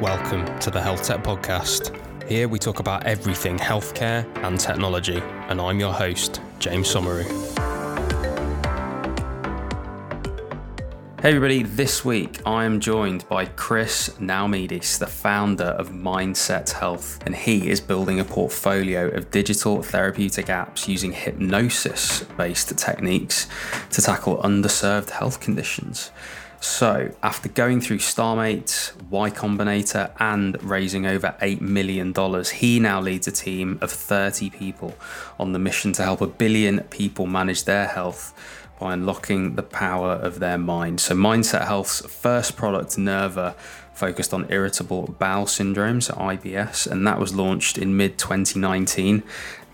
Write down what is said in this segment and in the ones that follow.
Welcome to the Health Tech Podcast. Here we talk about everything healthcare and technology, and I'm your host, James Somauroo. Hey everybody, this week I am joined by Chris Naoumidis, the founder of Mindset Health, and he is building a portfolio of digital therapeutic apps using hypnosis based techniques to tackle underserved health conditions. So, after going through Startmate, Y Combinator, and raising over $8 million, he now leads a team of 30 people on the mission to help a billion people manage their health by unlocking the power of their mind. So, Mindset Health's first product, Nerva, focused on irritable bowel syndrome, so IBS, and that was launched in mid 2019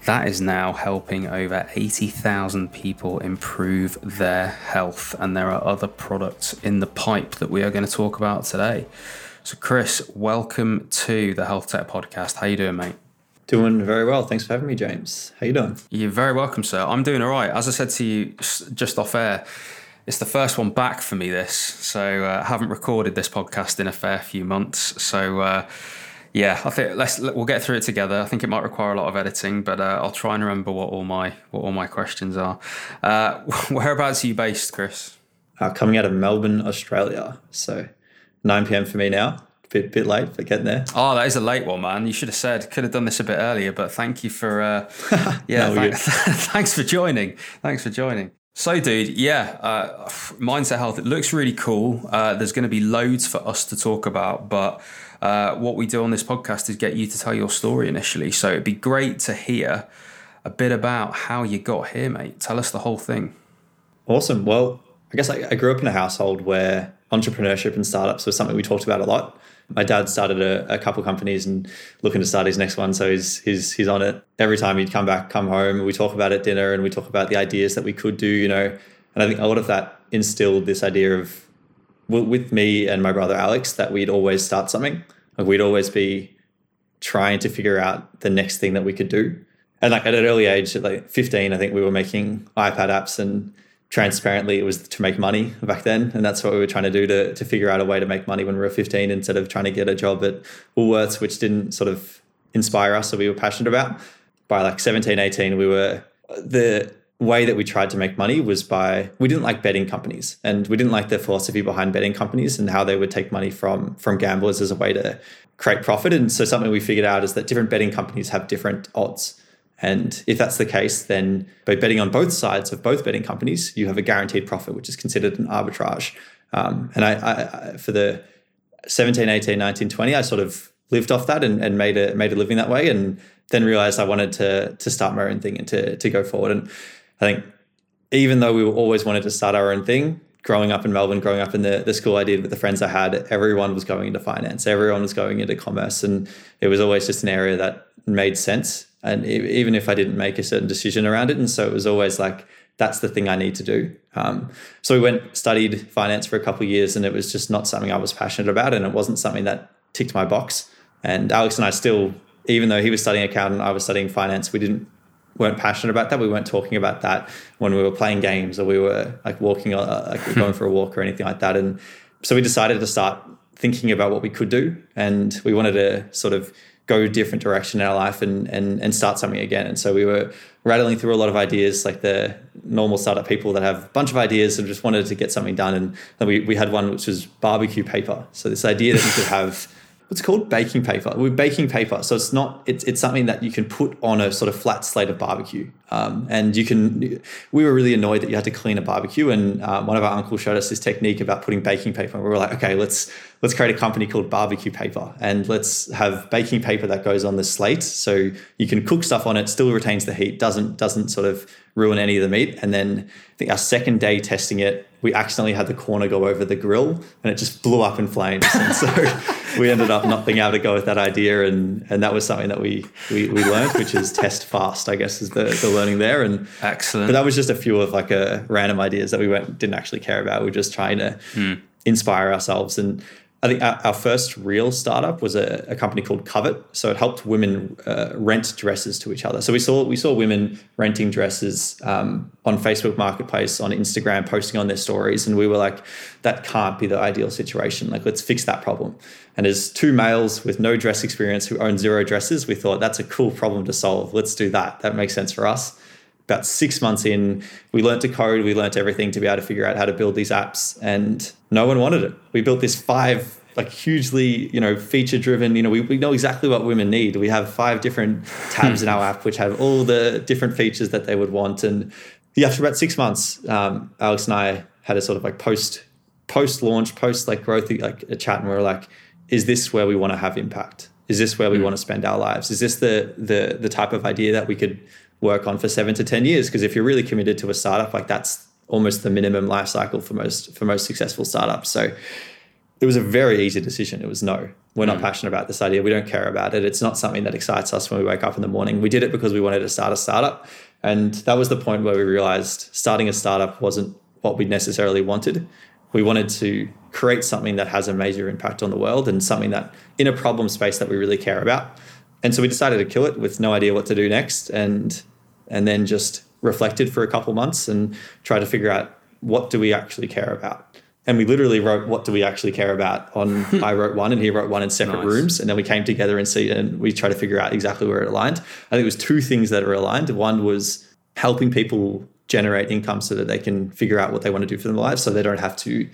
that is now helping over 80,000 people improve their health. And there are other products in the pipe that we are going to talk about today. So, Chris, welcome to the Health Tech Podcast. How you doing, mate? Doing very well. Thanks for having me, James. How you doing? You're very welcome, sir. I'm doing all right. As I said to you just off air, it's the first one back for me. This, so uh, I haven't recorded this podcast in a fair few months. So. Uh, yeah, I think let's we'll get through it together. I think it might require a lot of editing, but uh, I'll try and remember what all my what all my questions are. Uh, whereabouts are you based, Chris? Uh, coming out of Melbourne, Australia. So 9 p.m. for me now. Bit bit late, but getting there. Oh, that is a late one, man. You should have said. Could have done this a bit earlier, but thank you for. Uh, yeah, no, th- thanks for joining. Thanks for joining. So, dude, yeah, uh, mindset health. It looks really cool. Uh, there's going to be loads for us to talk about, but uh, what we do on this podcast is get you to tell your story initially. So it'd be great to hear a bit about how you got here, mate. Tell us the whole thing. Awesome. Well, I guess I, I grew up in a household where entrepreneurship and startups was something we talked about a lot. My dad started a, a couple companies and looking to start his next one, so he's he's he's on it. Every time he'd come back, come home, we talk about it at dinner and we talk about the ideas that we could do, you know. And I think a lot of that instilled this idea of well, with me and my brother Alex that we'd always start something. Like we'd always be trying to figure out the next thing that we could do. And like at an early age, at like 15, I think we were making iPad apps and transparently it was to make money back then. And that's what we were trying to do to, to figure out a way to make money when we were 15 instead of trying to get a job at Woolworths, which didn't sort of inspire us or we were passionate about. By like 17, 18, we were the way that we tried to make money was by we didn't like betting companies and we didn't like the philosophy behind betting companies and how they would take money from from gamblers as a way to create profit. And so something we figured out is that different betting companies have different odds. And if that's the case then by betting on both sides of both betting companies you have a guaranteed profit which is considered an arbitrage. Um, and I, I, I for the 17 18 19 20 i sort of lived off that and, and made a made a living that way and then realized I wanted to to start my own thing and to to go forward. And I think even though we always wanted to start our own thing, growing up in Melbourne, growing up in the, the school I did with the friends I had, everyone was going into finance, everyone was going into commerce. And it was always just an area that made sense. And even if I didn't make a certain decision around it. And so it was always like, that's the thing I need to do. Um, so we went, studied finance for a couple of years, and it was just not something I was passionate about. And it wasn't something that ticked my box. And Alex and I still, even though he was studying accounting, I was studying finance, we didn't weren't passionate about that. We weren't talking about that when we were playing games or we were like walking, uh, like going for a walk or anything like that. And so we decided to start thinking about what we could do, and we wanted to sort of go a different direction in our life and and and start something again. And so we were rattling through a lot of ideas, like the normal startup people that have a bunch of ideas and just wanted to get something done. And then we we had one which was barbecue paper. So this idea that you could have what's called baking paper. We're baking paper, so it's not. It's it's something that you can put on a sort of flat slate of barbecue, um, and you can. We were really annoyed that you had to clean a barbecue, and um, one of our uncles showed us this technique about putting baking paper. And we were like, okay, let's let's create a company called Barbecue Paper, and let's have baking paper that goes on the slate, so you can cook stuff on it, still retains the heat, doesn't doesn't sort of ruin any of the meat. And then I think our second day testing it, we accidentally had the corner go over the grill, and it just blew up in flames. And so we ended up not being able to go with that idea, and and that was something that we we, we learned, which is test fast. I guess is the, the learning there. And excellent. But that was just a few of like a random ideas that we went didn't actually care about. We are just trying to hmm. inspire ourselves. And I think our, our first real startup was a, a, company called Covet. So it helped women uh, rent dresses to each other. So we saw we saw women renting dresses um, on Facebook Marketplace, on Instagram, posting on their stories, and we were like, that can't be the ideal situation. Like, let's fix that problem. And as two males with no dress experience who own zero dresses, we thought that's a cool problem to solve. Let's do that. That makes sense for us about six months in, we learned to code, we learned everything to be able to figure out how to build these apps, and no one wanted it. We built this five like hugely you know feature driven you know we, we know exactly what women need. We have five different tabs in our app which have all the different features that they would want and yeah after about six months. Um, alex and i had a sort of like post post launch post like growth like a chat and we were like is this where we want to have impact? Is this where we mm. want to spend our lives? Is this the the the type of idea that we could work on for seven to 10 years. Because if you're really committed to a startup, like that's almost the minimum life cycle for most for most successful startups. So it was a very easy decision. It was no, we're not mm. passionate about this idea. We don't care about it. It's not something that excites us when we wake up in the morning. We did it because we wanted to start a startup. And that was the point where we realized starting a startup wasn't what we necessarily wanted. We wanted to create something that has a major impact on the world and something that in a problem space that we really care about. And so we decided to kill it with no idea what to do next. And and then just reflected for a couple months and tried to figure out what do we actually care about. And we literally wrote what do we actually care about on I wrote one and he wrote one in separate nice. rooms. And then we came together and see and we tried to figure out exactly where it aligned. I think it was two things that are aligned. One was helping people generate income so that they can figure out what they want to do for their lives so they don't have to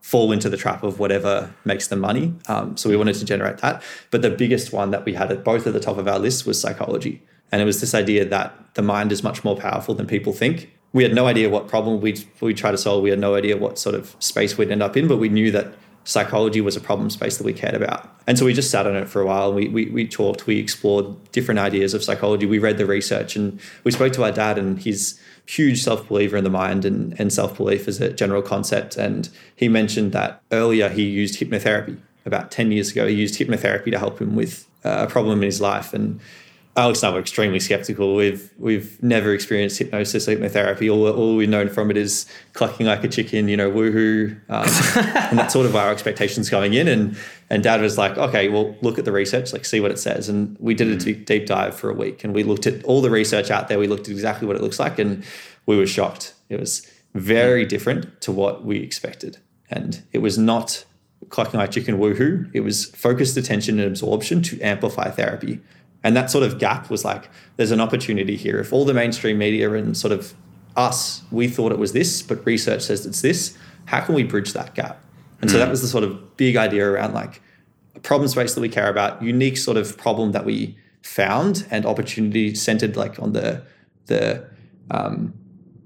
fall into the trap of whatever makes them money. Um, so we wanted to generate that. But the biggest one that we had at both at the top of our list was psychology. And it was this idea that the mind is much more powerful than people think. We had no idea what problem we'd, we'd try to solve. We had no idea what sort of space we'd end up in, but we knew that psychology was a problem space that we cared about. And so we just sat on it for a while. We, we, we talked, we explored different ideas of psychology. We read the research and we spoke to our dad, and he's huge self believer in the mind and, and self belief as a general concept. And he mentioned that earlier he used hypnotherapy. About 10 years ago, he used hypnotherapy to help him with uh, a problem in his life. And Alex and I were extremely skeptical. We've we've never experienced hypnosis, hypnotherapy. All, all we've known from it is clucking like a chicken, you know, woohoo, um, and that's sort of our expectations going in. And and Dad was like, okay, well, look at the research, like see what it says. And we did a mm. deep, deep dive for a week, and we looked at all the research out there. We looked at exactly what it looks like, and we were shocked. It was very different to what we expected, and it was not clucking like a chicken woohoo. It was focused attention and absorption to amplify therapy. And that sort of gap was like, there's an opportunity here. If all the mainstream media and sort of us, we thought it was this, but research says it's this, how can we bridge that gap? And mm. so that hmm. was the sort of big idea around like a problem space that we care about, unique sort of problem that we found and opportunity centered like on the the um,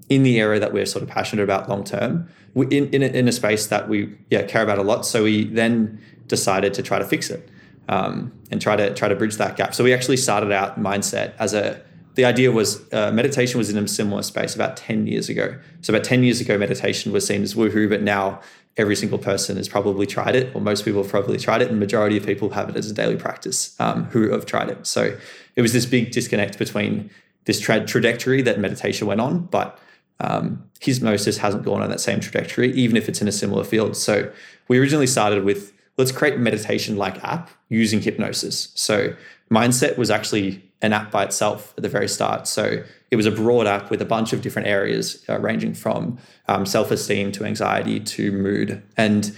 in the area that we're sort of passionate about long term in, in, a, in a space that we yeah care about a lot so we then decided to try to fix it um, and try to try to bridge that gap. So we actually started out mindset as a the idea was uh, meditation was in a similar space about 10 years ago. So about 10 years ago, meditation was seen as woohoo, but now every single person has probably tried it, or most people have probably tried it, and majority of people have it as a daily practice um, who have tried it. So it was this big disconnect between this tra- trajectory that meditation went on, but um, hypnosis hasn't gone on that same trajectory, even if it's in a similar field. So we originally started with let's create a meditation like app using hypnosis. So Mindset was actually an app by itself at the very start. So it was a broad app with a bunch of different areas uh, ranging from um, self esteem to anxiety to mood. And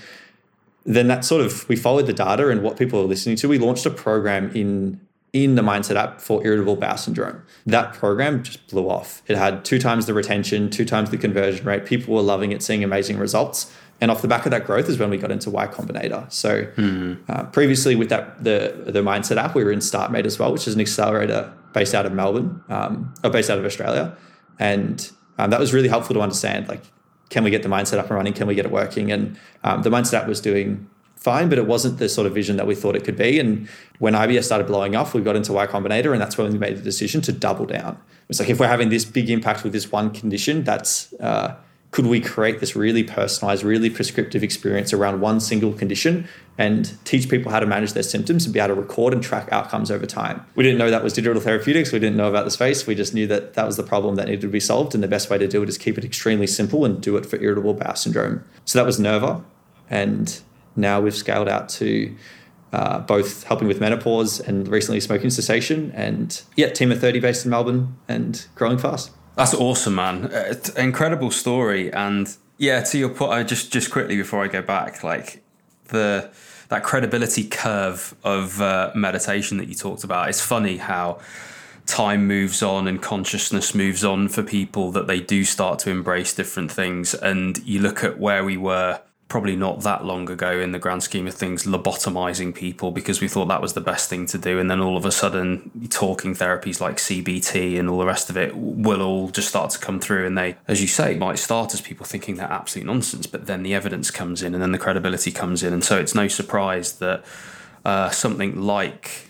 then that sort of, we followed the data and what people are listening to. We launched a program in in the mindset app for irritable bowel syndrome. That program just blew off. It had two times the retention, two times the conversion rate. People were loving it, seeing amazing results. And off the back of that growth is when we got into Y Combinator. So mm-hmm. uh, previously with that the the mindset app, we were in StartMate as well, which is an accelerator based out of Melbourne, um, or based out of Australia, and um, that was really helpful to understand. Like, can we get the mindset up and running? Can we get it working? And um, the mindset app was doing fine, but it wasn't the sort of vision that we thought it could be. And when IBS started blowing up, we got into Y Combinator, and that's when we made the decision to double down. It's like if we're having this big impact with this one condition, that's uh, could we create this really personalized, really prescriptive experience around one single condition and teach people how to manage their symptoms and be able to record and track outcomes over time? We didn't know that was digital therapeutics. We didn't know about the space. We just knew that that was the problem that needed to be solved. And the best way to do it is keep it extremely simple and do it for irritable bowel syndrome. So that was Nerva. And now we've scaled out to uh, both helping with menopause and recently smoking cessation. And yeah, team of 30 based in Melbourne and growing fast. That's awesome, man. Uh, incredible story. And yeah, to your point, I just just quickly before I go back, like the that credibility curve of uh, meditation that you talked about. It's funny how time moves on and consciousness moves on for people that they do start to embrace different things. And you look at where we were probably not that long ago in the grand scheme of things, lobotomizing people because we thought that was the best thing to do. And then all of a sudden, talking therapies like CBT and all the rest of it will all just start to come through. And they, as you say, might start as people thinking they're absolute nonsense, but then the evidence comes in and then the credibility comes in. And so it's no surprise that uh, something like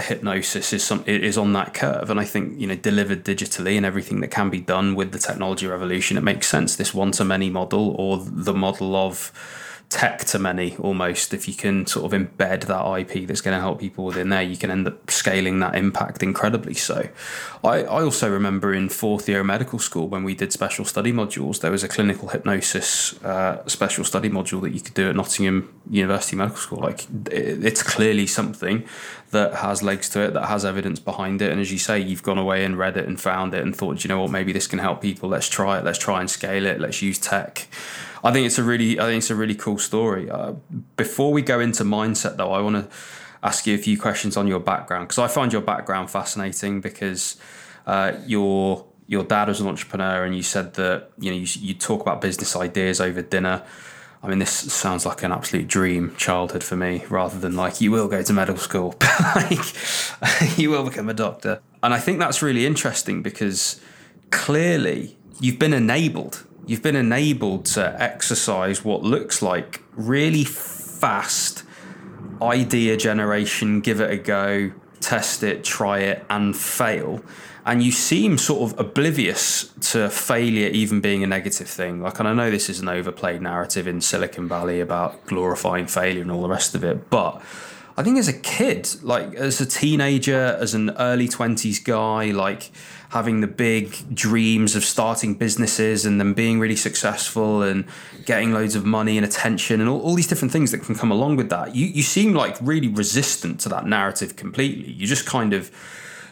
hypnosis is some is on that curve. And i think you know delivered digitally and everything that can be done with the technology revolution it makes sense this one to many model or the model of tech to many almost. If you can sort of embed that ip that's going to help people within there you can end up scaling that impact incredibly. So i, I also remember in fourth year medical school when we did special study modules there was a clinical hypnosis uh, special study module that you could do at nottingham university medical school. Like it, it's clearly something that has legs to it that has evidence behind it. And as you say you've gone away and read it and found it and thought you know what? Maybe this can help people. Let's try it. Let's try and scale it. Let's use tech I think it's a really, I think it's a really cool story. Uh, before we go into mindset, though, I want to ask you a few questions on your background because I find your background fascinating because uh, your your dad was an entrepreneur and you said that you know you, you talk about business ideas over dinner. I mean, this sounds like an absolute dream childhood for me, rather than like you will go to medical school, like you will become a doctor. And I think that's really interesting because clearly you've been enabled you've been enabled to exercise what looks like really fast idea generation, give it a go, test it, try it, and fail. And you seem sort of oblivious to failure even being a negative thing. Like, and I know this is an overplayed narrative in Silicon Valley about glorifying failure and all the rest of it, but I think as a kid, like as a teenager, as an early 20s guy, like having the big dreams of starting businesses and then being really successful and getting loads of money and attention and all, all these different things that can come along with that. You, you seem like really resistant to that narrative completely. You just kind of,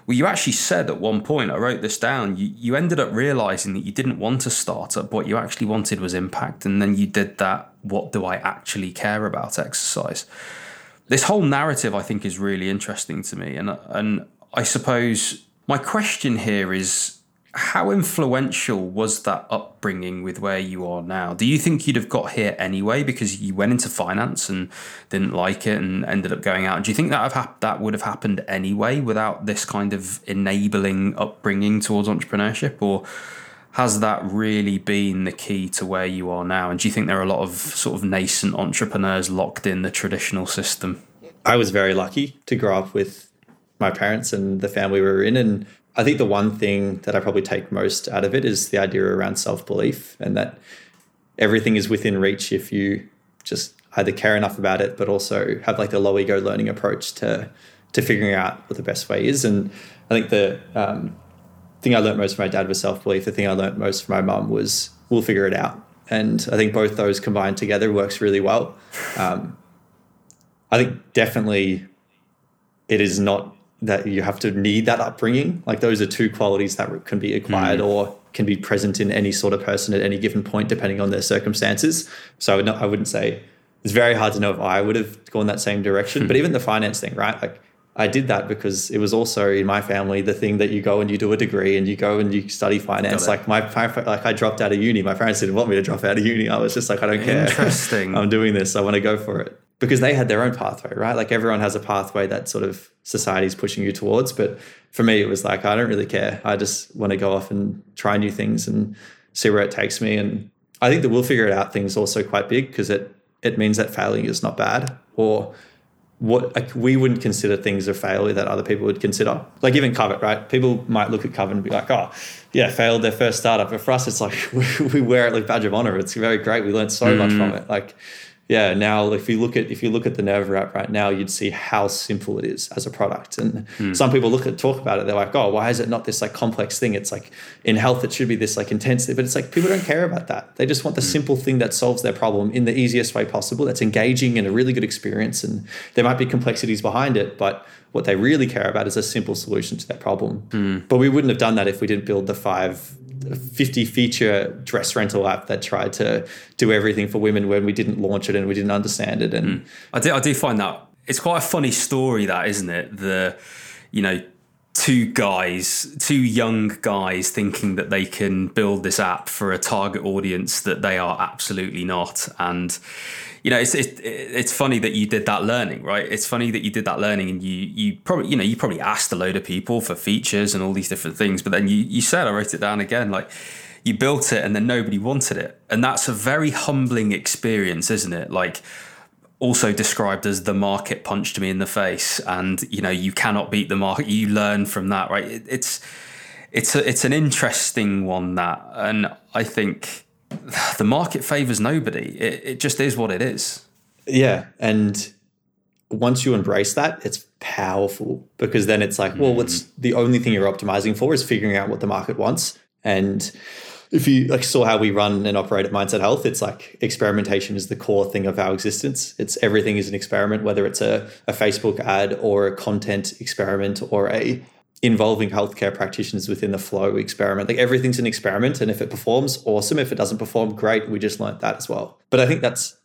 well, you actually said at one point, I wrote this down, you, you ended up realizing that you didn't want a startup. What you actually wanted was impact. And then you did that, what do I actually care about exercise? This whole narrative, I think, is really interesting to me. And, and I suppose my question here is how influential was that upbringing with where you are now? Do you think you'd have got here anyway because you went into finance and didn't like it and ended up going out? Do you think that have that would have happened anyway without this kind of enabling upbringing towards entrepreneurship, or has that really been the key to where you are now? And do you think there are a lot of sort of nascent entrepreneurs locked in the traditional system? I was very lucky to grow up with my parents and the family we were in. And I think the one thing that I probably take most out of it is the idea around self belief and that everything is within reach if you just either care enough about it, but also have like the low ego learning approach to to figuring out what the best way is. And I think the um, thing I learned most from my dad was self belief. The thing I learned most from my mum was we'll figure it out. And I think both those combined together works really well. Um, I think definitely it is not that you have to need that upbringing. Like those are two qualities that can be acquired mm. or can be present in any sort of person at any given point, depending on their circumstances. So I, would not, I wouldn't say it's very hard to know if I would have gone that same direction. Mm. But even the finance thing, right? Like I did that because it was also in my family the thing that you go and you do a degree and you go and you study finance. Like my like I dropped out of uni. My parents didn't want me to drop out of uni. I was just like, I don't care. Interesting. I'm doing this. I want to go for it because they had their own pathway, right? Like everyone has a pathway that sort of society is pushing you towards. But for me, it was like, I don't really care. I just want to go off and try new things and see where it takes me. And I think that we'll figure it out thing is also quite big because it, it means that failing is not bad or what like, we wouldn't consider things a failure that other people would consider. Like even Covet, right? People might look at Covet and be like, oh, yeah, failed their first startup. But for us, it's like we wear it like badge of honor. It's very great. We learned so mm. much from it. Like yeah, now if you look at if you look at the Nerva app right now, you'd see how simple it is as a product. And mm. some people look at talk about it, they're like, oh, why is it not this like complex thing? It's like in health, it should be this like intensive, but it's like people don't care about that. They just want the mm. simple thing that solves their problem in the easiest way possible. That's engaging and a really good experience. And there might be complexities behind it, but what they really care about is a simple solution to that problem. Mm. But we wouldn't have done that if we didn't build the five 50 feature dress rental app that tried to do everything for women when we didn't launch it and we didn't understand it. And mm. I do, I do find that it's quite a funny story, that isn't it? The, you know, two guys, two young guys thinking that they can build this app for a target audience that they are absolutely not. And, you know, it's it, it's funny that you did that learning, right? It's funny that you did that learning, and you you probably you know you probably asked a load of people for features and all these different things, but then you you said I wrote it down again, like you built it and then nobody wanted it, and that's a very humbling experience, isn't it? Like also described as the market punched me in the face, and you know you cannot beat the market. You learn from that, right? It, it's it's a, it's an interesting one that, and I think the market favors nobody. It, it just is what it is. Yeah. And once you embrace that, it's powerful because then it's like, well, what's mm. the only thing you're optimizing for is figuring out what the market wants. And if you like saw how we run and operate at Mindset Health, it's like experimentation is the core thing of our existence. It's everything is an experiment, whether it's a, a Facebook ad or a content experiment or a involving healthcare practitioners within the flow experiment. Like everything's an experiment, and if it performs, awesome. If it doesn't perform, great. We just learned that as well. But I think that's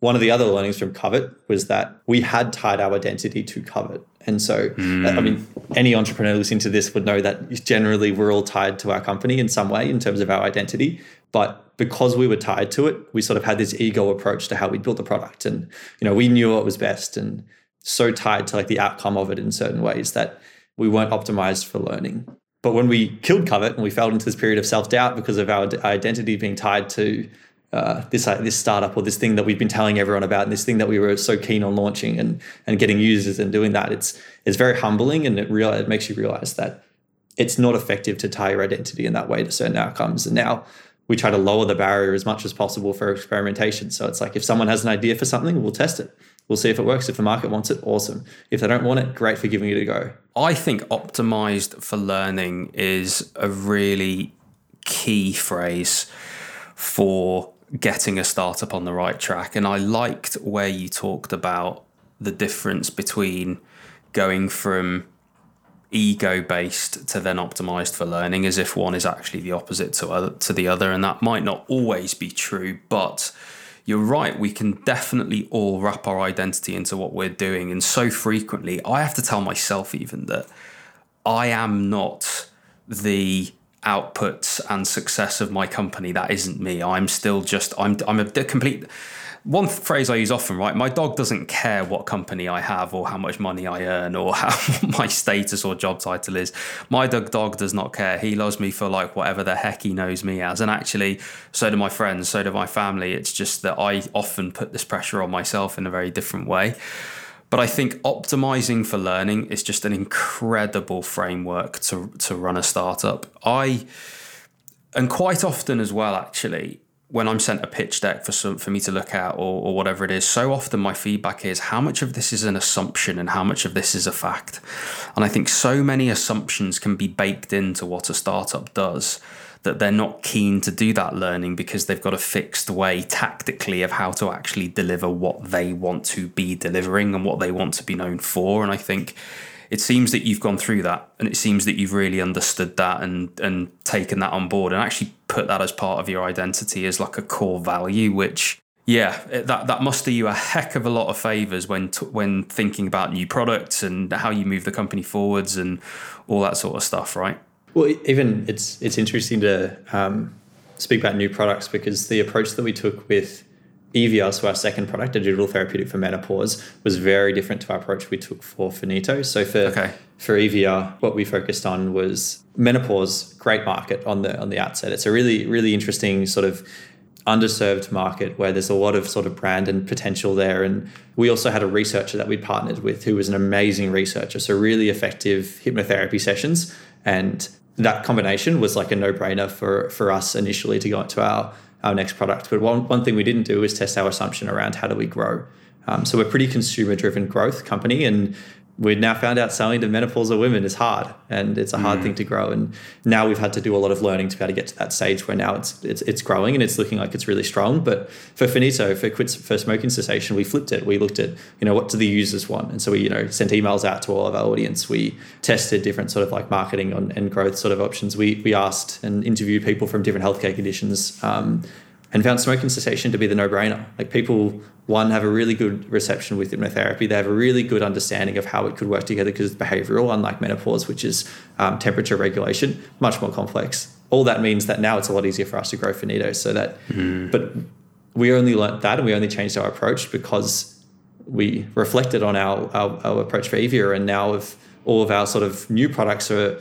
one of the other learnings from Covet was that we had tied our identity to Covet. And so, mm. I mean, any entrepreneur listening to this would know that generally we're all tied to our company in some way in terms of our identity. But because we were tied to it, we sort of had this ego approach to how we built the product. And, you know, we knew what was best and so tied to like the outcome of it in certain ways that we weren't optimized for learning. But when we killed Covet and we fell into this period of self doubt because of our identity being tied to uh, this uh, this startup or this thing that we've been telling everyone about, and this thing that we were so keen on launching and and getting users and doing that, it's it's very humbling and it real it makes you realize that it's not effective to tie your identity in that way to certain outcomes. And now we try to lower the barrier as much as possible for experimentation. So it's like if someone has an idea for something, we'll test it. We'll see if it works. If the market wants it, awesome. If they don't want it, great for giving it a go. I think optimized for learning is a really key phrase for getting a startup on the right track. And I liked where you talked about the difference between going from ego based to then optimized for learning as if one is actually the opposite to other, to the other and that might not always be true but you're right, we can definitely all wrap our identity into what we're doing. And so frequently, I have to tell myself even that I am not the outputs and success of my company. That isn't me. I'm still just, I'm, I'm a complete one phrase I use often, right? My dog doesn't care what company I have or how much money I earn or how my status or job title is. My dog dog does not care. He loves me for like whatever the heck he knows me as. And actually, so do my friends, so do my family. It's just that I often put this pressure on myself in a very different way. But I think optimizing for learning is just an incredible framework to to run a startup. I and quite often as well, actually, when I'm sent a pitch deck for some for me to look at or, or whatever it is, so often my feedback is how much of this is an assumption and how much of this is a fact. And I think so many assumptions can be baked into what a startup does that they're not keen to do that learning because they've got a fixed way tactically of how to actually deliver what they want to be delivering and what they want to be known for. And I think it seems that you've gone through that and it seems that you've really understood that and and taken that on board and actually put that as part of your identity as like a core value which yeah that that must do you a heck of a lot of favors when t- when thinking about new products and how you move the company forwards and all that sort of stuff right? Well even it's it's interesting to um, speak about new products because the approach that we took with Evia, so our second product, a digital therapeutic for menopause, was very different to our approach we took for Finito. So for okay. for Evia, what we focused on was menopause, great market on the on the outset. It's a really really interesting sort of underserved market where there's a lot of sort of brand and potential there. And we also had a researcher that we partnered with who was an amazing researcher. So really effective hypnotherapy sessions. And that combination was like a no-brainer for for us initially to go into our our next product. But one, one thing we didn't do is test our assumption around how do we grow. Um, so we're pretty consumer driven growth company, and we've now found out selling to menopausal women is hard and it's a hard mm. thing to grow. And now we've had to do a lot of learning to be able to get to that stage where now it's it's, it's growing and it's looking like it's really strong. But for Finito, for quit for smoking cessation, we flipped it. We looked at you know what do the users want, and so we you know sent emails out to all of our audience. We tested different sort of like marketing on, and growth sort of options. We we asked and interviewed people from different healthcare conditions. Um, and found smoking cessation to be the no-brainer. Like people, one, have a really good reception with hypnotherapy. They have a really good understanding of how it could work together because it's behavioral, unlike menopause, which is um, temperature regulation, much more complex. All that means that now it's a lot easier for us to grow finito. So that, mm. but we only learnt that, and we only changed our approach because we reflected on our our, our approach for Evia, and now if all of our sort of new products are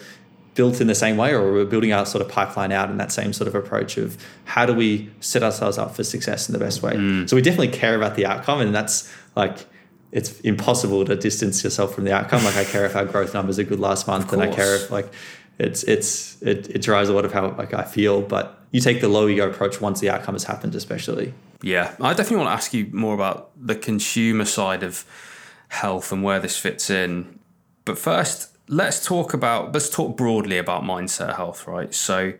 built in the same way, or we're building our sort of pipeline out in that same sort of approach of how do we set ourselves up for success in the best way. Mm. So we definitely care about the outcome, and that's like it's impossible to distance yourself from the outcome. Like I care if our growth numbers are good last month, and I care if like it's it's it, it drives a lot of how like I feel. But you take the low ego approach once the outcome has happened, especially. Yeah, I definitely want to ask you more about the consumer side of health and where this fits in. But first, let's talk about let's talk broadly about mindset health, right? So,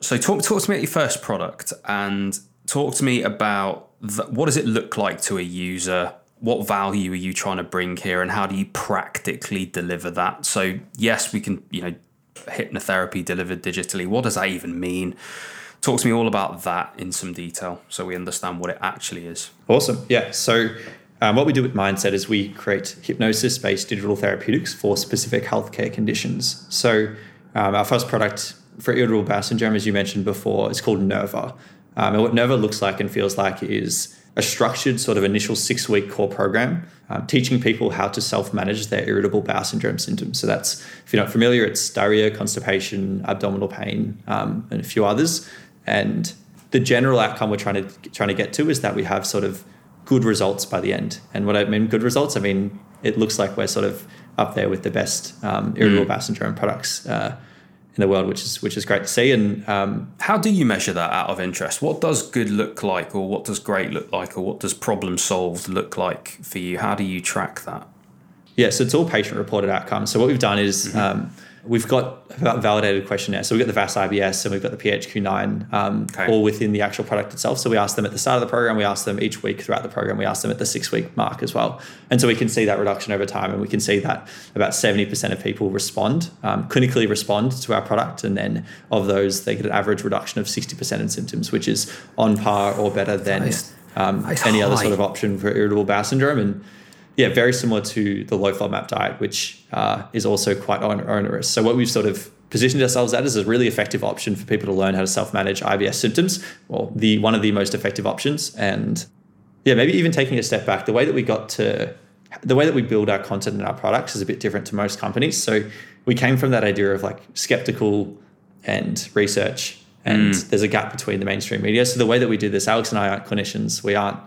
so talk talk to me about your first product and talk to me about the, what does it look like to a user. What value are you trying to bring here, and how do you practically deliver that? So, yes, we can, you know, hypnotherapy delivered digitally. What does that even mean? Talk to me all about that in some detail so we understand what it actually is. Awesome. Yeah. So, um, what we do with Mindset is we create hypnosis based digital therapeutics for specific healthcare conditions. So, um, our first product for irritable bowel syndrome, as you mentioned before, is called Nerva. Um, and what Nerva looks like and feels like is a structured sort of initial six week core program um, teaching people how to self manage their irritable bowel syndrome symptoms. So, that's, if you're not familiar, it's diarrhea, constipation, abdominal pain, um, and a few others. And the general outcome we're trying to trying to get to is that we have sort of good results by the end. And what I mean good results, I mean it looks like we're sort of up there with the best um, irritable mm. bowel syndrome products uh, in the world, which is which is great to see. And um, how do you measure that out of interest? What does good look like, or what does great look like, or what does problem solved look like for you? How do you track that? Yeah, so it's all patient reported outcomes. So what we've done is mm-hmm. um, We've got validated questionnaire. So we've got the VAS IBS and we've got the PHQ9 um, okay. all within the actual product itself. So we ask them at the start of the program, we ask them each week throughout the program, we ask them at the six week mark as well. And so we can see that reduction over time and we can see that about 70% of people respond, um, clinically respond to our product. And then of those, they get an average reduction of 60% in symptoms, which is on par or better than um, any other sort of option for irritable bowel syndrome. And yeah, very similar to the low FODMAP diet, which uh, is also quite onerous. So what we've sort of positioned ourselves at is a really effective option for people to learn how to self-manage IBS symptoms, or the one of the most effective options. And yeah, maybe even taking a step back, the way that we got to the way that we build our content and our products is a bit different to most companies. So we came from that idea of like skeptical and research and mm. there's a gap between the mainstream media. So the way that we do this, Alex and I aren't clinicians. We aren't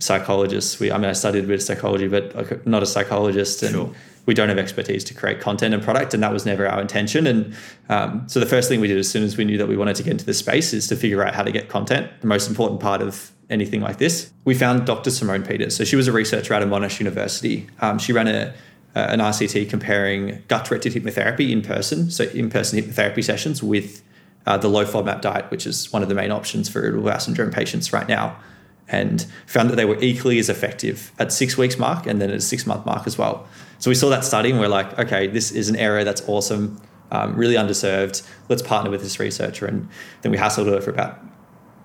psychologists. We, I mean, I studied a bit of psychology, but not a psychologist, and sure. we don't have expertise to create content and product, and that was never our intention. And um, so the first thing we did as soon as we knew that we wanted to get into this space is to figure out how to get content. The most important part of anything like this, we found Dr. Simone Peters. So she was a researcher out of Monash University. Um, she ran a an RCT comparing gut-directed hypnotherapy in person, so in-person hypnotherapy sessions with uh, the low FODMAP diet, which is one of the main options for irritable bowel syndrome patients right now and found that they were equally as effective at six weeks mark and then at a six month mark as well. So we saw that study and we're like, okay, this is an area that's awesome, um, really underserved. Let's partner with this researcher. And then we hassled her for about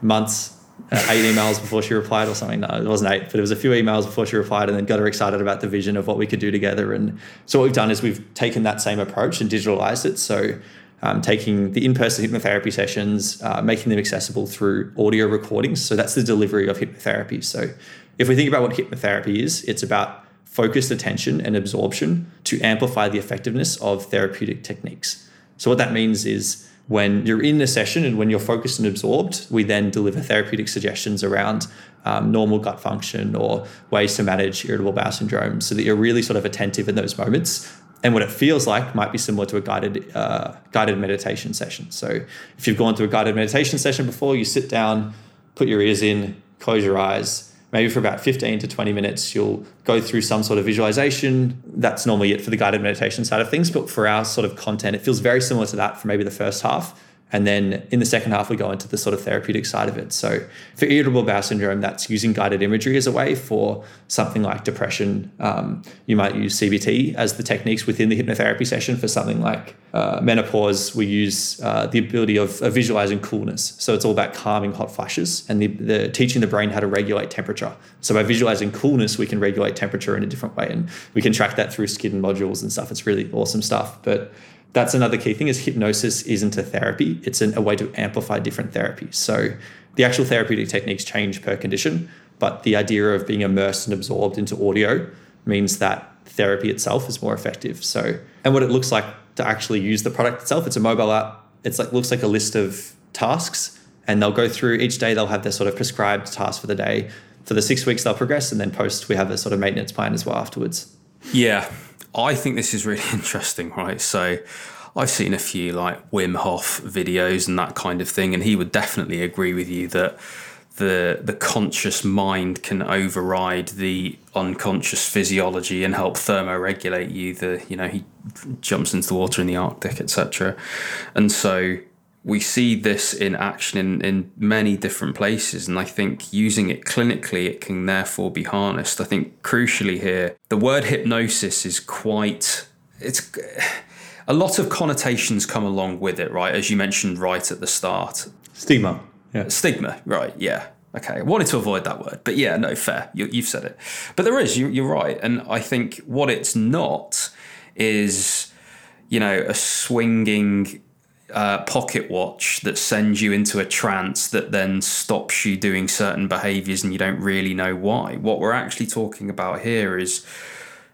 months, uh, eight emails before she replied or something. No, it wasn't eight, but it was a few emails before she replied and then got her excited about the vision of what we could do together. And so what we've done is we've taken that same approach and digitalized it. So um, taking the in-person hypnotherapy sessions, uh, making them accessible through audio recordings. So that's the delivery of hypnotherapy. So if we think about what hypnotherapy is, it's about focused attention and absorption to amplify the effectiveness of therapeutic techniques. So what that means is when you're in a session and when you're focused and absorbed, we then deliver therapeutic suggestions around um, normal gut function or ways to manage irritable bowel syndrome so that you're really sort of attentive in those moments and what it feels like might be similar to a guided uh, guided meditation session. So if you've gone to a guided meditation session before, you sit down, put your ears in, close your eyes. Maybe for about 15 to 20 minutes, you'll go through some sort of visualization. That's normally it for the guided meditation side of things. But for our sort of content, it feels very similar to that for maybe the first half. And then in the second half, we go into the sort of therapeutic side of it. So for irritable bowel syndrome, that's using guided imagery as a way. For something like depression, um, you might use CBT as the techniques within the hypnotherapy session. For something like uh, menopause, we use uh, the ability of, of, visualizing coolness. So it's all about calming hot flashes and the, the teaching the brain how to regulate temperature. So by visualizing coolness, we can regulate temperature in a different way, and we can track that through skin modules and stuff. It's really awesome stuff. But that's another key thing is hypnosis isn't a therapy it's an, a way to amplify different therapies so the actual therapeutic techniques change per condition but the idea of being immersed and absorbed into audio means that therapy itself is more effective. So and what it looks like to actually use the product itself it's a mobile app it's like looks like a list of tasks and they'll go through each day they'll have their sort of prescribed task for the day. For the six weeks they'll progress and then post we have a sort of maintenance plan as well afterwards. Yeah I think this is really interesting, right? So I've seen a few like Wim Hof videos and that kind of thing, and he would definitely agree with you that the the conscious mind can override the unconscious physiology and help thermoregulate you. The you know he jumps into the water in the Arctic, etc. And so we see this in action in, in many different places. And I think using it clinically, it can therefore be harnessed. I think crucially here, the word hypnosis is quite, it's a lot of connotations come along with it, right? As you mentioned right at the start. Stigma. Yeah. Stigma, right. Yeah. Okay, I wanted to avoid that word, but yeah, no, fair. You, have said it. But there is, you, you're right. And I think what it's not is, you know, a swinging pocket watch that sends you into a trance that then stops you doing certain behaviors and you don't really know why. What we're actually talking about here is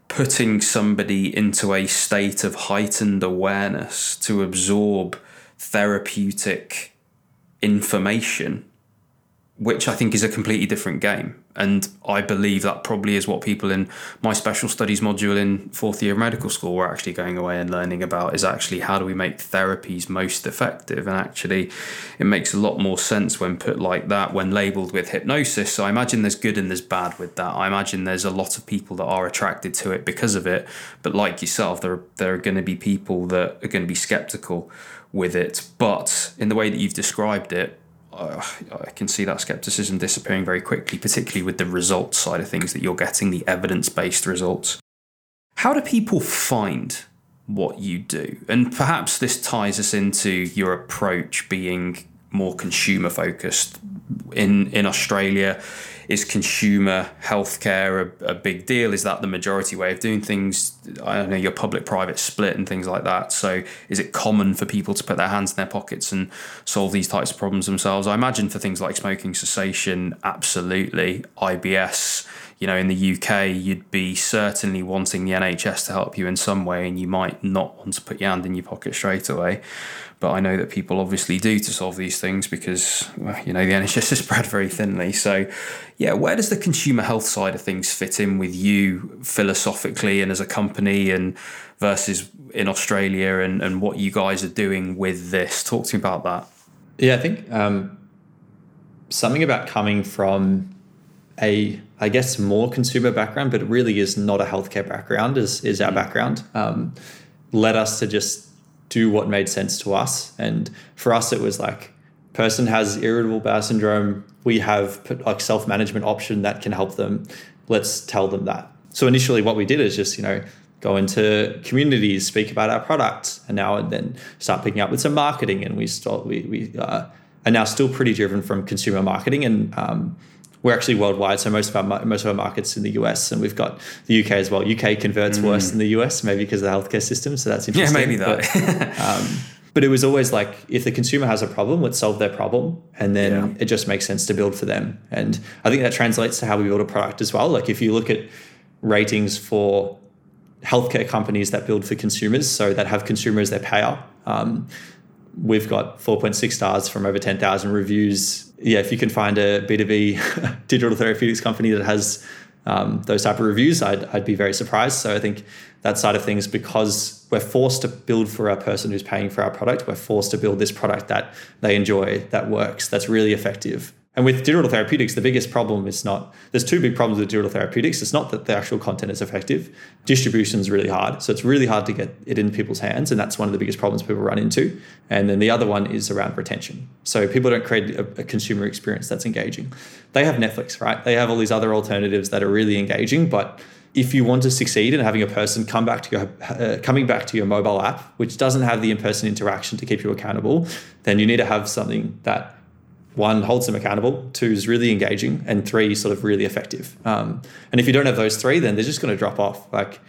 putting somebody into a state of heightened awareness to absorb therapeutic information which I think is a completely different game. And I believe that probably is what people in my special studies module in fourth year medical school were actually going away and learning about is actually how do we make therapies most effective? And actually, it makes a lot more sense when put like that, when labeled with hypnosis. So I imagine there's good and there's bad with that. I imagine there's a lot of people that are attracted to it because of it. But like yourself, there, there are going to be people that are going to be skeptical with it. But in the way that you've described it, I can see that skepticism disappearing very quickly, particularly with the results side of things that you're getting, the evidence based results. How do people find what you do? And perhaps this ties us into your approach being more consumer focused. In, in Australia, is consumer healthcare a, a, big deal? Is that the majority way of doing things? I don't know, your public private split and things like that. So, is it common for people to put their hands in their pockets and solve these types of problems themselves? I imagine for things like smoking cessation, absolutely. IBS, you know, in the UK, you'd be certainly wanting the NHS to help you in some way, and you might not want to put your hand in your pocket straight away. But I know that people obviously do to solve these things because, well, you know, the NHS is spread very thinly. So, yeah, where does the consumer health side of things fit in with you philosophically and as a company and versus in Australia and, and what you guys are doing with this? Talk to me about that. Yeah, I think um, something about coming from a, I guess, more consumer background, but it really is not a healthcare background, is, is our mm. background, um, led us to just do what made sense to us. And for us, it was like, person has irritable bowel syndrome. We have like self management option that can help them. Let's tell them that. So initially, what we did is just you know go into communities, speak about our products, and now and then start picking up with some marketing. And we start we we uh, are now still pretty driven from consumer marketing and um, we're actually worldwide. So most of our most of our markets in the US, and we've got the UK as well. UK converts mm. worse than the US, maybe because of the healthcare system. So that's interesting. Yeah, maybe that. But, um, but it was always like, if the consumer has a problem, let's solve their problem, and then yeah. it just makes sense to build for them. And I think that translates to how we build a product as well. Like if you look at ratings for healthcare companies that build for consumers, so that have consumers their payer. Um, we've got 4.6 stars from over 10,000 reviews. Yeah, if you can find a B2B digital therapeutics company that has um, those type of reviews, I'd, I'd be very surprised. So I think that side of things, because we're forced to build for our person who's paying for our product, we're forced to build this product that they enjoy, that works, that's really effective. And with digital therapeutics, the biggest problem is not there's two big problems with digital therapeutics. It's not that the actual content is effective. Distribution is really hard. So it's really hard to get it in people's hands. And that's one of the biggest problems people run into. And then the other one is around retention. So people don't create a, a consumer experience that's engaging. They have Netflix, right? They have all these other alternatives that are really engaging, but if you want to succeed in having a person come back to your uh, coming back to your mobile app, which doesn't have the in-person interaction to keep you accountable, then you need to have something that one holds them accountable, two is really engaging, and three sort of really effective. Um, and if you don't have those three, then they're just going to drop off. Like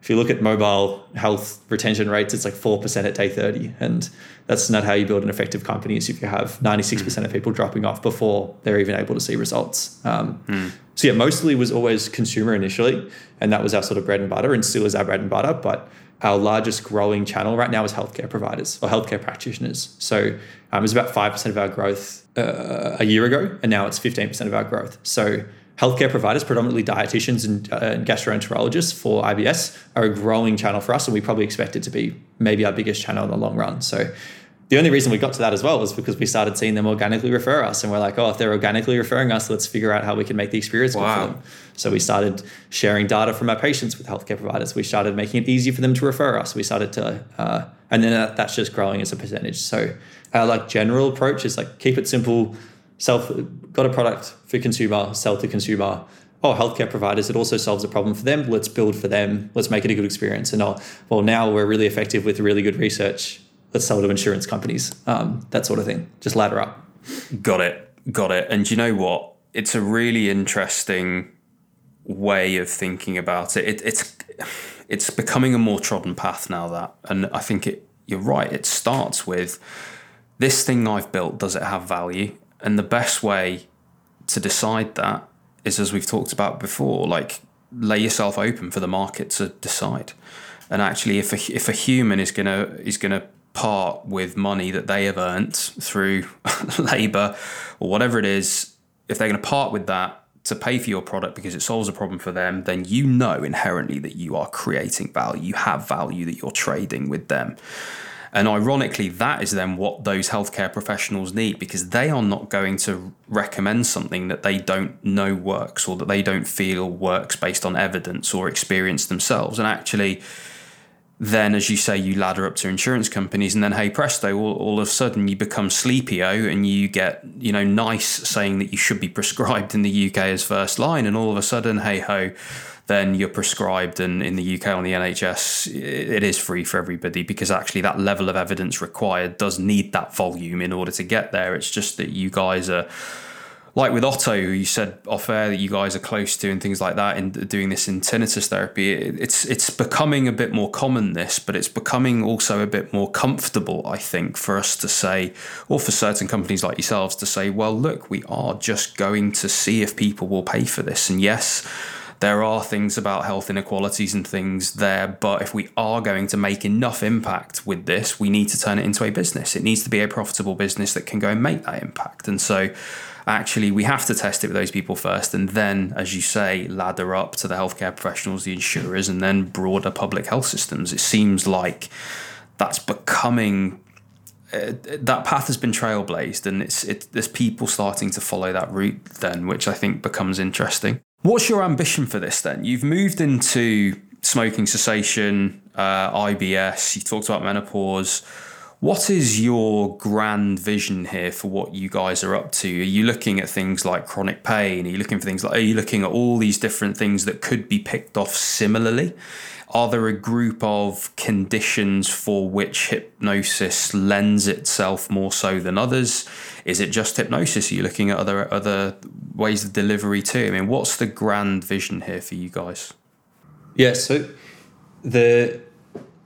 if you look at mobile health retention rates, it's like four percent at day thirty, and that's not how you build an effective company. Is if you have ninety six percent of people dropping off before they're even able to see results. Um, mm. So yeah, mostly was always consumer initially, and that was our sort of bread and butter, and still is our bread and butter. But our largest growing channel right now is healthcare providers or healthcare practitioners. So um, it was about 5% of our growth uh, a year ago, and now it's 15% of our growth. So healthcare providers, predominantly dietitians and, uh, and, gastroenterologists for IBS, are a growing channel for us, and we probably expect it to be maybe our biggest channel in the long run. So the only reason we got to that as well was because we started seeing them organically refer us, and we're like, oh, if they're organically referring us, let's figure out how we can make the experience wow. good for them. So we started sharing data from our patients with healthcare providers. We started making it easy for them to refer us. We started to, uh, and then that, that's just growing as a percentage. So our like general approach is like keep it simple. Self got a product for consumer, sell to consumer. Oh, healthcare providers, it also solves a problem for them. Let's build for them. Let's make it a good experience. And oh, well, now we're really effective with really good research let's sell to insurance companies, um, that sort of thing. Just ladder up. Got it. Got it. And you know what? It's a really interesting way of thinking about it. it it's it's becoming a more trodden path now that, and I think it. You're right. It starts with this thing I've built. Does it have value? And the best way to decide that is, as we've talked about before, like lay yourself open for the market to decide. And actually, if a, if a human is gonna is gonna part with money that they have earned through labor or whatever it is, if they're going to part with that to pay for your product because it solves a problem for them, then you know inherently that you are creating value. You have value that you're trading with them. And ironically, that is then what those healthcare professionals need because they are not going to recommend something that they don't know works or that they don't feel works based on evidence or experience themselves. And actually, then as you say you ladder up to insurance companies and then hey presto all, all of a sudden you become sleepio and you get you know NICE saying that you should be prescribed in the uk as first line and all of a sudden hey ho then you're prescribed and in the uk on the nhs it is free for everybody because actually that level of evidence required does need that volume in order to get there. It's just that you guys are like with Oto, who you said off air that you guys are close to and things like that, in doing this in tinnitus therapy, it's it's becoming a bit more common this, but it's becoming also a bit more comfortable, I think, for us to say, or for certain companies like yourselves to say, well, look, we are just going to see if people will pay for this, and yes. There are things about health inequalities and things there, but if we are going to make enough impact with this, we need to turn it into a business. It needs to be a profitable business that can go and make that impact. And so actually we have to test it with those people first and then as you say ladder up to the healthcare professionals the insurers and then broader public health systems. It seems like that's becoming uh, that path has been trailblazed and it's it, there's people starting to follow that route then which i think becomes interesting. What's your ambition for this then? You've moved into smoking cessation uh, ibs you talked about menopause what is your grand vision here for what you guys are up to? Are you looking at things like chronic pain? Are you looking for things like, are you looking at all these different things that could be picked off similarly? Are there a group of conditions for which hypnosis lends itself more so than others? Is it just hypnosis? Are you looking at other other ways of delivery too? I mean, what's the grand vision here for you guys? Yeah, so the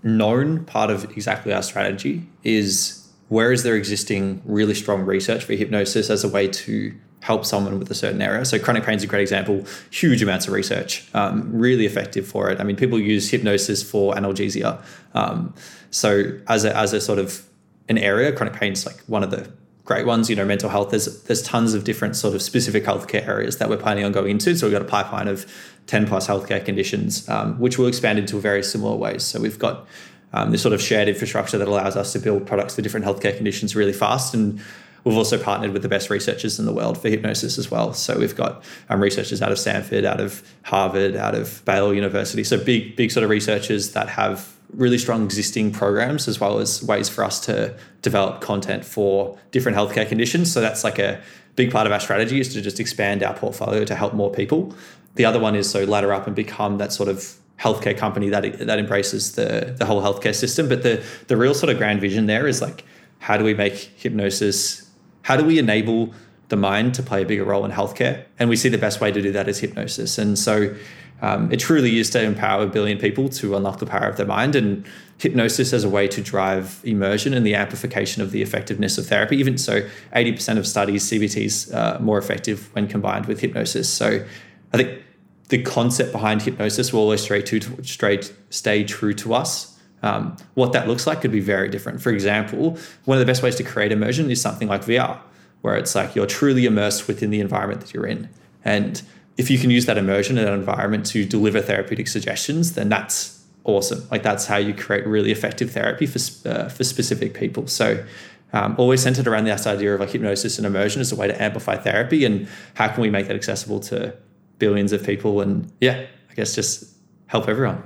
known part of exactly our strategy is where is there existing really strong research for hypnosis as a way to help someone with a certain area. So chronic pain is a great example. Huge amounts of research, um, really effective for it. I mean, people use hypnosis for analgesia. Um, so as a, as a sort of an area, chronic pain is like one of the great ones. You know, mental health. There's there's tons of different sort of specific healthcare areas that we're planning on going into. So we've got a pipeline of ten plus healthcare conditions, um, which will expand into very similar ways. So we've got um, this sort of shared infrastructure that allows us to build products for different healthcare conditions really fast. And we've also partnered with the best researchers in the world for hypnosis as well. So we've got um, researchers out of Stanford, out of Harvard, out of Baylor University. So big, big sort of researchers that have really strong existing programs as well as ways for us to develop content for different healthcare conditions. So that's like a big part of our strategy is to just expand our portfolio to help more people. The other one is so ladder up and become that sort of healthcare company that that embraces the the whole healthcare system. But the the real sort of grand vision there is like how do we make hypnosis? How do we enable the mind to play a bigger role in healthcare? And we see the best way to do that is hypnosis. And so um, it truly is to empower a billion people to unlock the power of their mind and hypnosis as a way to drive immersion and the amplification of the effectiveness of therapy. Even so, 80% of studies, CBT is uh, more effective when combined with hypnosis. So I think the concept behind hypnosis will always stay, to, stay true to us. Um, what that looks like could be very different. For example, one of the best ways to create immersion is something like VR, where it's like you're truly immersed within the environment that you're in. And if you can use that immersion in an environment to deliver therapeutic suggestions, then that's awesome. Like that's how you create really effective therapy for uh, for specific people. So. Um, always centered around this idea of like hypnosis and immersion as a way to amplify therapy and how can we make that accessible to billions of people and yeah i guess just help everyone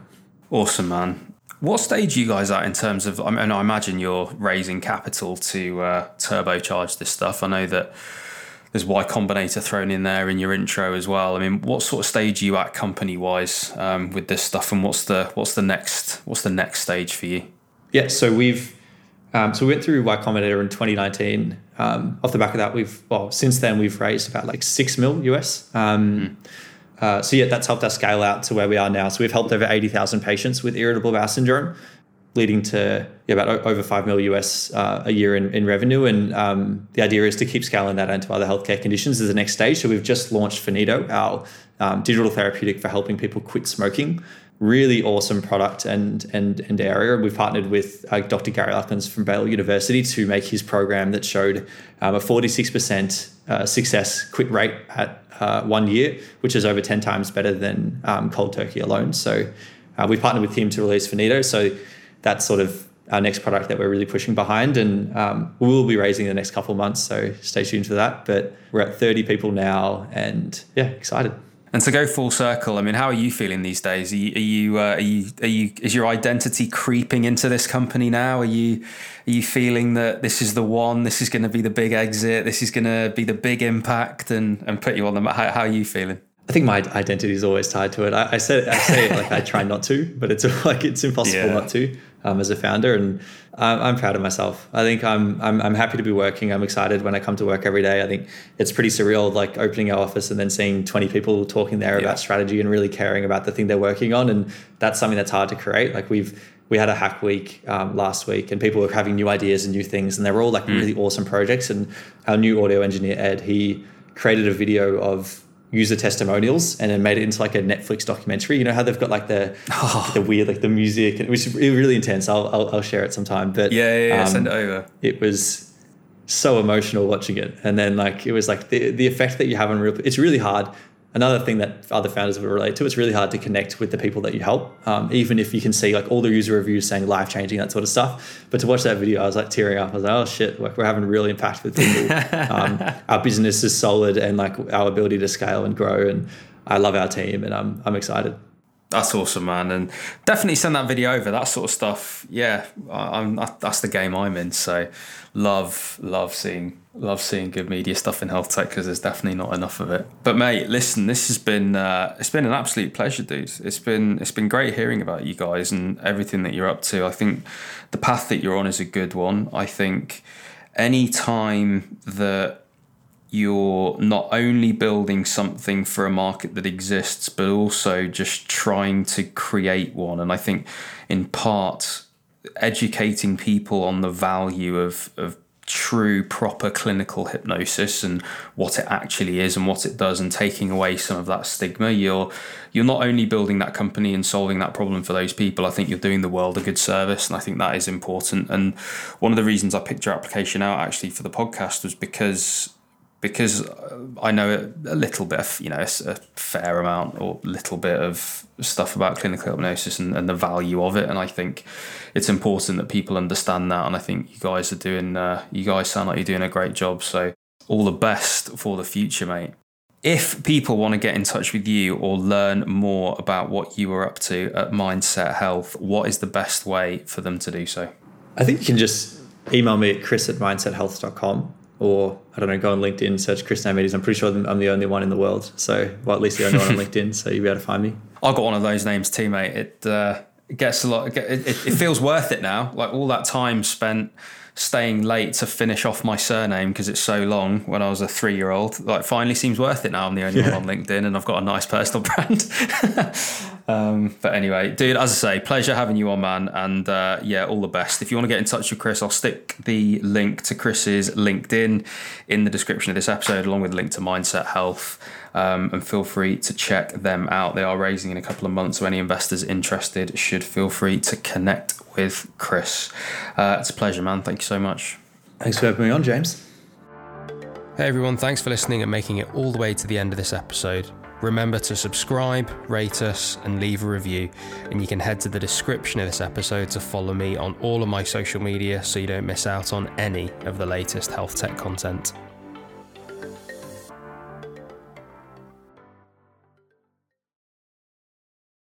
awesome man what stage are you guys at in terms of i mean i imagine you're raising capital to uh, turbocharge this stuff i know that there's Y Combinator thrown in there in your intro as well. I mean, what sort of stage are you at company wise um, with this stuff, and what's the what's the next what's the next stage for you? Yeah, so we've um, so we went through Y Combinator in 2019. Um, off the back of that, we've well since then we've raised about like six mil US. Mm. Uh, so yeah, that's helped us scale out to where we are now. So we've helped over 80,000 patients with irritable bowel syndrome leading to yeah, about over five mil US uh, a year in, in revenue. And um, the idea is to keep scaling that into other healthcare conditions as the next stage. So we've just launched Finito, our um, digital therapeutic for helping people quit smoking. Really awesome product and and and area. We've partnered with uh, Dr. Gary Lachlan's from Baylor University to make his program that showed um, a 46% uh, success quit rate at uh, one year, which is over 10 times better than um, cold turkey alone. So uh, we partnered with him to release Finito. So that's sort of our next product that we're really pushing behind. And um, we will be raising the next couple months, so stay tuned for that. But we're at 30 people now, and yeah, excited. And to go full circle, I mean, how are you feeling these days? Are you, are you, uh, are you, are you, is your identity creeping into this company now? Are you, are you feeling that this is the one? This is going to be the big exit. This is going to be the big impact, and and put you on the map. How, how are you feeling? I think my identity is always tied to it. I, I say I say it like I try not to, but it's like it's impossible yeah. not to um, as a founder, and I'm, I'm, proud of myself. I think I'm, I'm I'm happy to be working. I'm excited when I come to work every day. I think it's pretty surreal, like opening our office and then seeing 20 people talking there yeah. about strategy and really caring about the thing they're working on, and that's something that's hard to create. Like we've we had a hack week um, last week and people were having new ideas and new things and they were all like mm. really awesome projects and our new audio engineer ed he created a video of user testimonials and then made it into like a Netflix documentary. You know how they've got like the oh. the weird like the music, and which is really intense. I'll, I'll, I'll share it sometime. But yeah, yeah, yeah um, send it over. It was so emotional watching it, and then like it was like the the effect that you have on real. It's really hard another thing that other founders will relate to, it's really hard to connect with the people that you help, um, even if you can see like all the user reviews saying life changing, that sort of stuff. But to watch that video, I was like tearing up. I was like, oh shit, like we're having a real impact with people. um, our business is solid and like our ability to scale and grow. And I love our team and I'm, I'm excited. That's awesome, man, and definitely send that video over. That sort of stuff, yeah, I'm, that's the game I'm in. So, love, love seeing, love seeing good media stuff in health tech because there's definitely not enough of it. But mate, listen, this has been, uh, it's been an absolute pleasure, dude. It's been, it's been great hearing about you guys and everything that you're up to. I think the path that you're on is a good one. I think any time that you're not only building something for a market that exists, but also just trying to create one. And I think, in part, educating people on the value of, of true, proper clinical hypnosis and what it actually is and what it does, and taking away some of that stigma, you're you're not only building that company and solving that problem for those people. I think you're doing the world a good service, and I think that is important. And one of the reasons I picked your application out actually for the podcast was because because I know a little bit of, you know, a fair amount or little bit of stuff about clinical hypnosis and, and the value of it. And I think it's important that people understand that. And I think you guys are doing, uh, you guys sound like you're doing a great job. So all the best for the future, mate. If people want to get in touch with you or learn more about what you are up to at Mindset Health, what is the best way for them to do so? I think you can just email me at chris at mindsethealth.com or I don't know, go on LinkedIn, search Chris Naoumidis. I'm pretty sure I'm the only one in the world. So, well, at least the only one on LinkedIn. So you'll be able to find me. I've got one of those names too, mate. It, uh, it gets a lot, it, it, it feels worth it now. Like all that time spent staying late to finish off my surname because it's so long when I was a three year old. Like, finally seems worth it now. I'm the only yeah. one on LinkedIn and I've got a nice personal brand. um, but anyway, dude, as I say, pleasure having you on, man. And uh, yeah, all the best. If you want to get in touch with Chris, I'll stick the link to Chris's LinkedIn in the description of this episode, along with a link to Mindset Health. Um, and feel free to check them out. They are raising in a couple of months, so any investors interested should feel free to connect with Chris. Uh, it's a pleasure, man. Thank you so much. Thanks for having me on, James. Hey everyone, thanks for listening and making it all the way to the end of this episode. Remember to subscribe, rate us, and leave a review. And you can head to the description of this episode to follow me on all of my social media so you don't miss out on any of the latest health tech content.